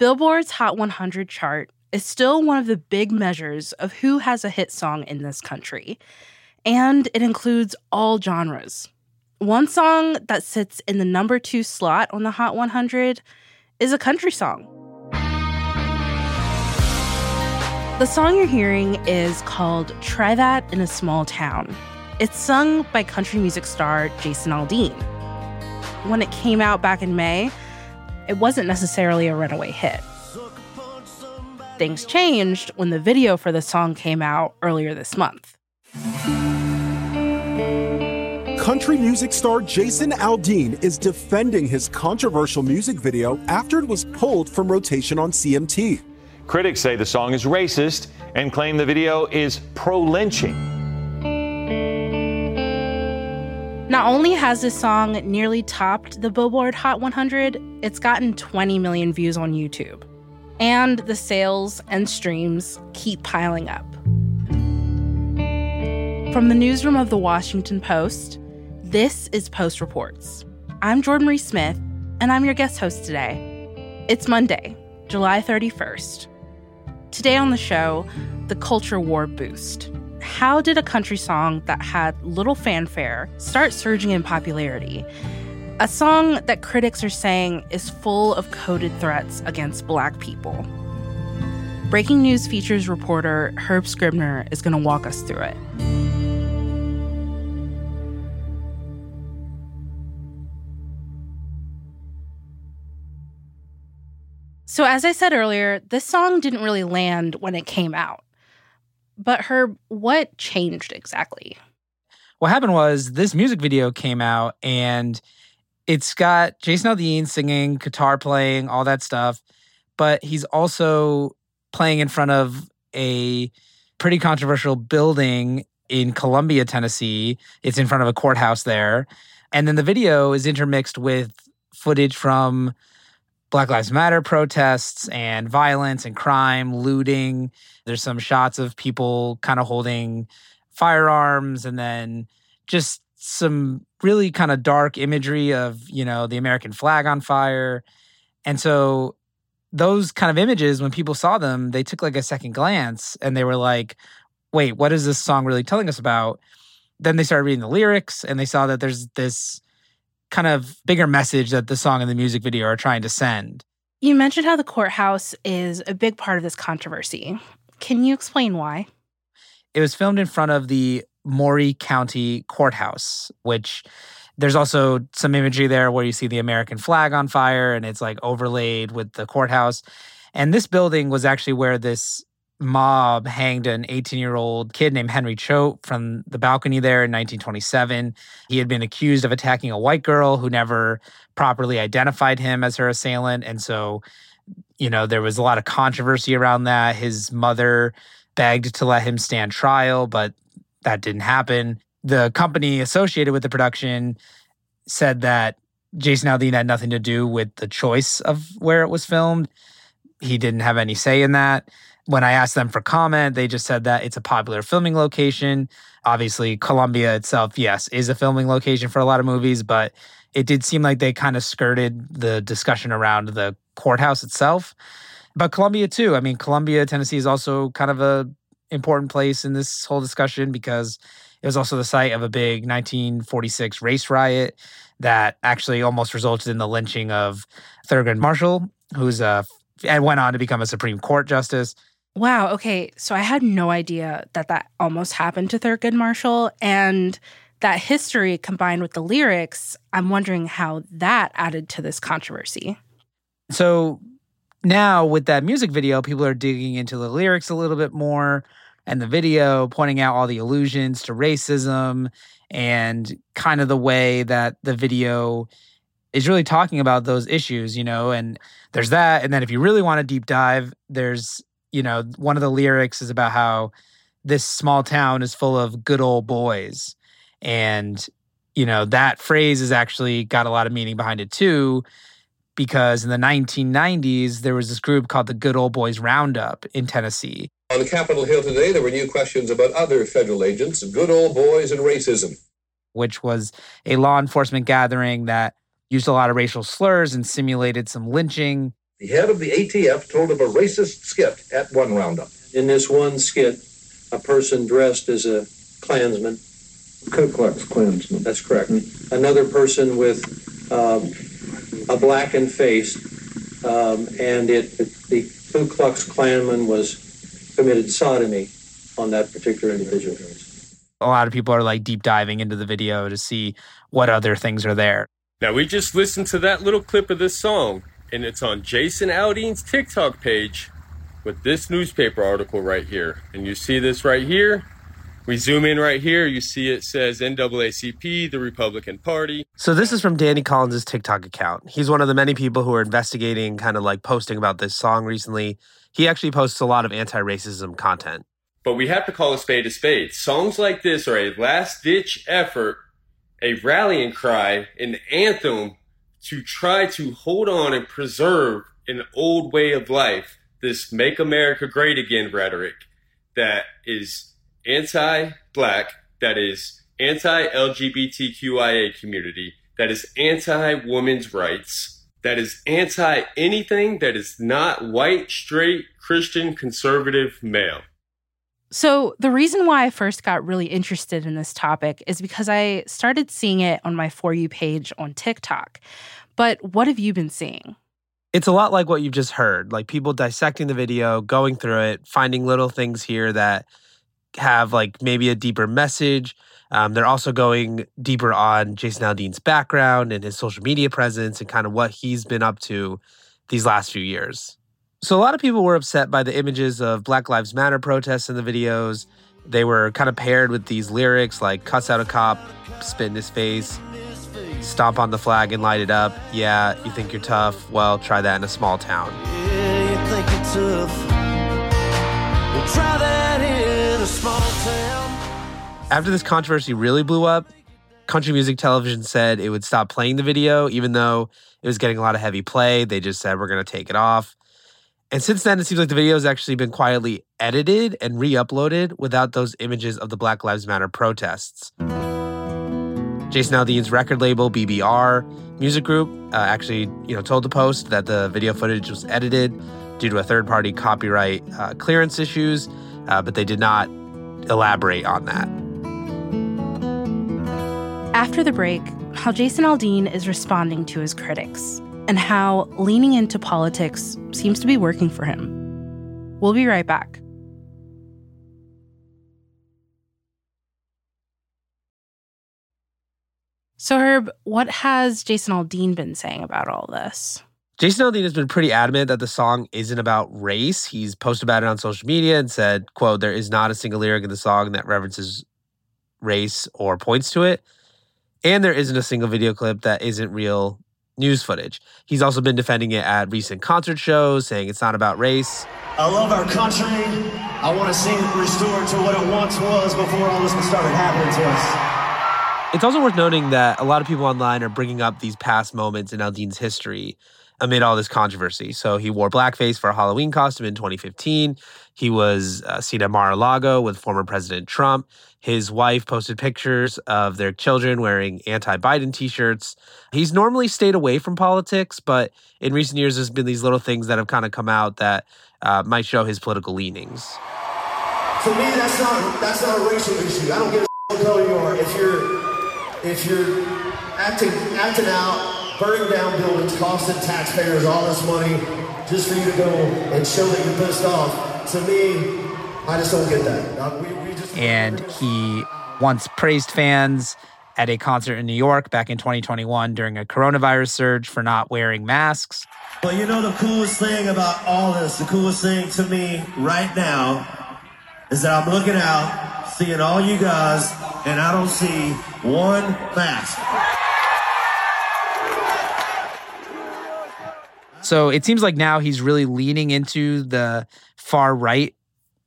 Billboard's Hot 100 chart is still one of the big measures of who has a hit song in this country, and it includes all genres. One song that sits in the number two slot on the Hot 100 is a country song. The song you're hearing is called Try That in a Small Town. It's sung by country music star Jason Aldean. When it came out back in May, it wasn't necessarily a runaway hit. Things changed when the video for the song came out earlier this month. Country music star Jason Aldean is defending his controversial music video after it was pulled from rotation on CMT. Critics say the song is racist and claim the video is pro lynching. Not only has this song nearly topped the Billboard Hot 100, it's gotten 20 million views on YouTube. And the sales and streams keep piling up. From the newsroom of the Washington Post, this is Post Reports. I'm Jordan Marie Smith, and I'm your guest host today. It's Monday, July 31st. Today on the show, the culture war boost. How did a country song that had little fanfare start surging in popularity? A song that critics are saying is full of coded threats against black people. Breaking News features reporter Herb Scribner is going to walk us through it. So, as I said earlier, this song didn't really land when it came out. But Herb, what changed exactly? What happened was this music video came out and it's got Jason Aldean singing, guitar playing, all that stuff, but he's also playing in front of a pretty controversial building in Columbia, Tennessee. It's in front of a courthouse there. And then the video is intermixed with footage from Black Lives Matter protests and violence and crime, looting. There's some shots of people kind of holding firearms and then just some really kind of dark imagery of, you know, the American flag on fire. And so those kind of images, when people saw them, they took like a second glance and they were like, wait, what is this song really telling us about? Then they started reading the lyrics and they saw that there's this kind of bigger message that the song and the music video are trying to send. You mentioned how the courthouse is a big part of this controversy. Can you explain why? It was filmed in front of the Maury County Courthouse, which there's also some imagery there where you see the American flag on fire and it's like overlaid with the courthouse. And this building was actually where this mob hanged an 18 year old kid named Henry Choate from the balcony there in 1927. He had been accused of attacking a white girl who never properly identified him as her assailant. And so, you know, there was a lot of controversy around that. His mother begged to let him stand trial, but that didn't happen. The company associated with the production said that Jason Aldean had nothing to do with the choice of where it was filmed. He didn't have any say in that when I asked them for comment, they just said that it's a popular filming location. Obviously, Columbia itself, yes, is a filming location for a lot of movies, but it did seem like they kind of skirted the discussion around the courthouse itself. But Columbia too. I mean, Columbia, Tennessee is also kind of a important place in this whole discussion because it was also the site of a big 1946 race riot that actually almost resulted in the lynching of Thurgood Marshall, who's a and went on to become a Supreme Court justice. Wow. Okay. So I had no idea that that almost happened to Thurgood Marshall. And that history combined with the lyrics, I'm wondering how that added to this controversy. So now with that music video, people are digging into the lyrics a little bit more and the video, pointing out all the allusions to racism and kind of the way that the video is really talking about those issues, you know, and there's that. And then if you really want to deep dive, there's you know, one of the lyrics is about how this small town is full of good old boys. And, you know, that phrase has actually got a lot of meaning behind it too, because in the 1990s, there was this group called the Good Old Boys Roundup in Tennessee. On Capitol Hill today, there were new questions about other federal agents, good old boys, and racism. Which was a law enforcement gathering that used a lot of racial slurs and simulated some lynching The head of the ATF told of a racist skit at one roundup. In this one skit, a person dressed as a Klansman. Ku Klux Klansman. That's correct. Another person with um, a blackened face, um, and it, the Ku Klux Klanman was committed sodomy on that particular individual. A lot of people are like deep diving into the video to see what other things are there. Now, we just listened to that little clip of this song, and it's on Jason Aldean's TikTok page with this newspaper article right here. And you see this right here. We zoom in right here. You see it says NAACP, the Republican Party. So this is from Danny Collins' TikTok account. He's one of the many people who are investigating, kind of like posting about this song recently. He actually posts a lot of anti-racism content. But we have to call a spade a spade. Songs like this are a last ditch effort, a rallying cry, an anthem to try to hold on and preserve an old way of life, this make America great again rhetoric that is anti black, that is anti LGBTQIA community, that is anti women's rights, that is anti anything that is not white, straight, Christian, conservative, male. So, the reason why I first got really interested in this topic is because I started seeing it on my For You page on TikTok. But what have you been seeing? It's a lot like what you've just heard, like people dissecting the video, going through it, finding little things here that have like maybe a deeper message. Um, they're also going deeper on Jason Aldean's background and his social media presence and kind of what he's been up to these last few years. So, a lot of people were upset by the images of Black Lives Matter protests in the videos. They were kind of paired with these lyrics like cuss out a cop, spit in his face, stomp on the flag and light it up. Yeah, you think you're tough? Well, try that in a small town. Yeah, you think you're tough? Well, try that in a small town. After this controversy really blew up, country music television said it would stop playing the video, even though it was getting a lot of heavy play. They just said, we're going to take it off. And since then, it seems like the video has actually been quietly edited and re uploaded without those images of the Black Lives Matter protests. Jason Aldean's record label, BBR Music Group, uh, actually you know, told the Post that the video footage was edited due to a third party copyright uh, clearance issues, uh, but they did not elaborate on that. After the break, how Jason Aldean is responding to his critics and how leaning into politics seems to be working for him. We'll be right back. So, Herb, what has Jason Aldean been saying about all this? Jason Aldean has been pretty adamant that the song isn't about race. He's posted about it on social media and said, quote, there is not a single lyric in the song that references race or points to it. And there isn't a single video clip that isn't real news footage. He's also been defending it at recent concert shows, saying it's not about race. I love our country. I want to see it restored to what it once was before all this started happening to us. It's also worth noting that a lot of people online are bringing up these past moments in Aldean's history amid all this controversy. So he wore blackface for a Halloween costume in 2015. He was uh, seen at Mar-a-Lago with former President Trump. His wife posted pictures of their children wearing anti-Biden t-shirts. He's normally stayed away from politics, but in recent years, there's been these little things that have kind of come out that uh, might show his political leanings. For me, that's not that's not a racial issue. I don't give a what color you are. If you're if you're acting acting out, burning down buildings, costing taxpayers all this money just for you to go and show that you're pissed off, to me, I just don't get that. We, we just And he once praised fans at a concert in New York back in 2021 during a coronavirus surge for not wearing masks. But you know the coolest thing about all this, the coolest thing to me right now is that I'm looking out, seeing all you guys, and I don't see one mask. So it seems like now he's really leaning into the far right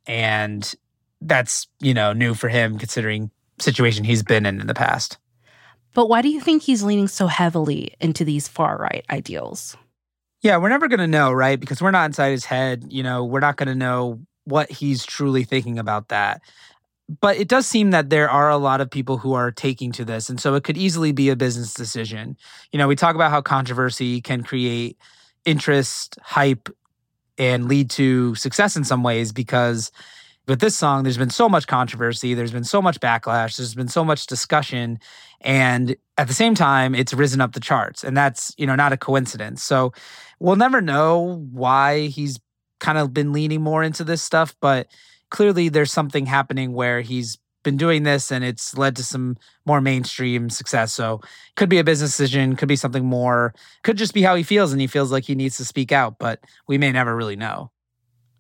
and that's, you know, new for him considering situation he's been in in the past. But why do you think he's leaning so heavily into these far right ideals? Yeah, we're never going to know, right? Because we're not inside his head. You know, we're not going to know what he's truly thinking about that. But it does seem that there are a lot of people who are taking to this. And so it could easily be a business decision. You know, we talk about how controversy can create interest, hype, and lead to success in some ways because with this song, there's been so much controversy, there's been so much backlash, there's been so much discussion, and at the same time, it's risen up the charts, and that's you know not a coincidence. So we'll never know why he's kind of been leaning more into this stuff, but clearly there's something happening where he's been doing this and it's led to some more mainstream success. So could be a business decision, could be something more, could just be how he feels and he feels like he needs to speak out, but we may never really know.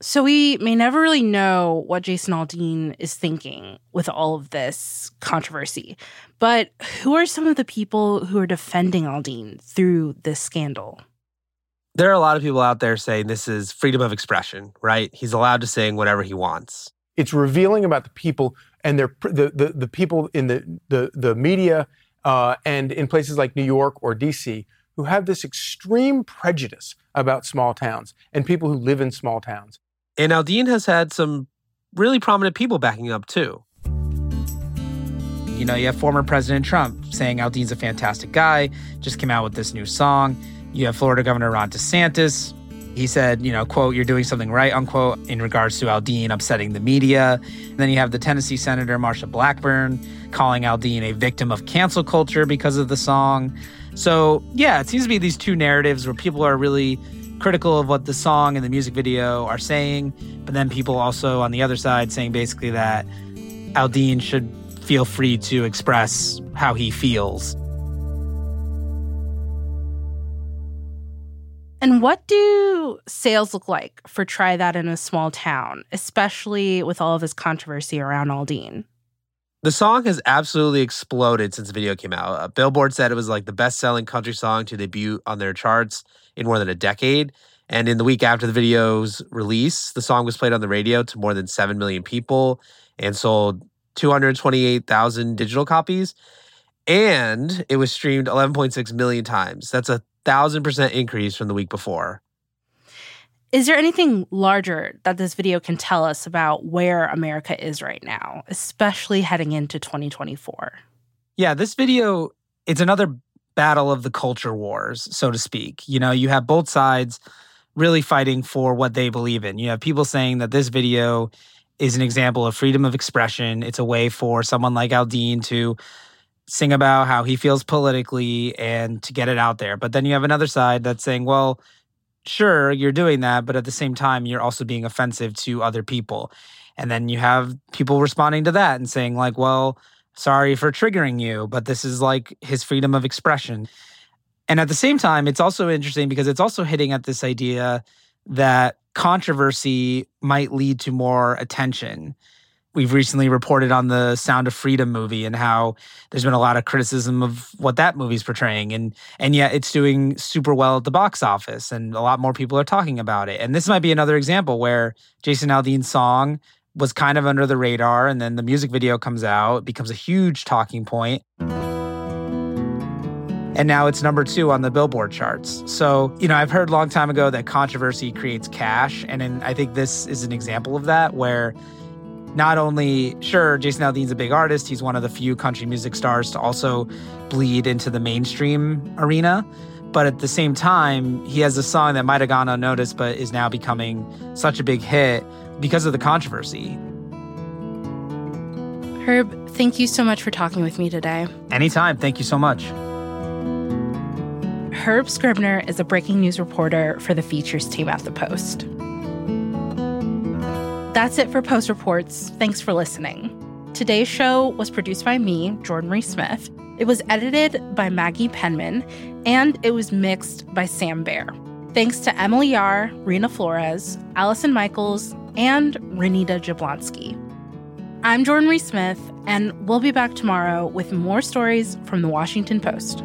So we may never really know what Jason Aldean is thinking with all of this controversy. But who are some of the people who are defending Aldean through this scandal? There are a lot of people out there saying this is freedom of expression, right? He's allowed to sing whatever he wants. It's revealing about the people and their the the, the people in the the, the media uh, and in places like New York or D.C. who have this extreme prejudice about small towns and people who live in small towns. And Aldean has had some really prominent people backing up too. You know, you have former President Trump saying Aldean's a fantastic guy, just came out with this new song. You have Florida Governor Ron DeSantis. He said, you know, quote, you're doing something right, unquote, in regards to Aldean upsetting the media. And then you have the Tennessee Senator Marsha Blackburn calling Aldean a victim of cancel culture because of the song. So, yeah, it seems to be these two narratives where people are really critical of what the song and the music video are saying, but then people also on the other side saying basically that Aldean should feel free to express how he feels. And what do sales look like for Try That in a Small Town, especially with all of this controversy around Aldean? The song has absolutely exploded since the video came out. Uh, Billboard said it was like the best selling country song to debut on their charts in more than a decade. And in the week after the video's release, the song was played on the radio to more than 7 million people and sold 228,000 digital copies. And it was streamed 11.6 million times. That's a thousand percent increase from the week before. Is there anything larger that this video can tell us about where America is right now, especially heading into 2024? Yeah, this video, it's another battle of the culture wars, so to speak. You know, you have both sides really fighting for what they believe in. You have people saying that this video is an example of freedom of expression. It's a way for someone like Aldean to sing about how he feels politically and to get it out there. But then you have another side that's saying, well, sure, you're doing that, but at the same time, you're also being offensive to other people. And then you have people responding to that and saying, like, well, sorry for triggering you, but this is like his freedom of expression. And at the same time, it's also interesting because it's also hitting at this idea that controversy might lead to more attention we've recently reported on the Sound of Freedom movie and how there's been a lot of criticism of what that movie's portraying and and yet it's doing super well at the box office and a lot more people are talking about it. And this might be another example where Jason Aldean's song was kind of under the radar and then the music video comes out, it becomes a huge talking point. And now it's number two on the Billboard charts. So, you know, I've heard a long time ago that controversy creates cash. And in, I think this is an example of that, where not only, sure, Jason Aldean's a big artist, he's one of the few country music stars to also bleed into the mainstream arena. But at the same time, he has a song that might have gone unnoticed, but is now becoming such a big hit because of the controversy. Herb, thank you so much for talking with me today. Anytime. Thank you so much. Herb Scribner is a breaking news reporter for the features team at The Post. That's it for Post Reports. Thanks for listening. Today's show was produced by me, Jordan Marie Smith. It was edited by Maggie Penman, and it was mixed by Sam Baer. Thanks to Emily Yahr, Reena Flores, Allison Michaels, and Renita Jablonski. I'm Jordan Marie Smith, and we'll be back tomorrow with more stories from the Washington Post.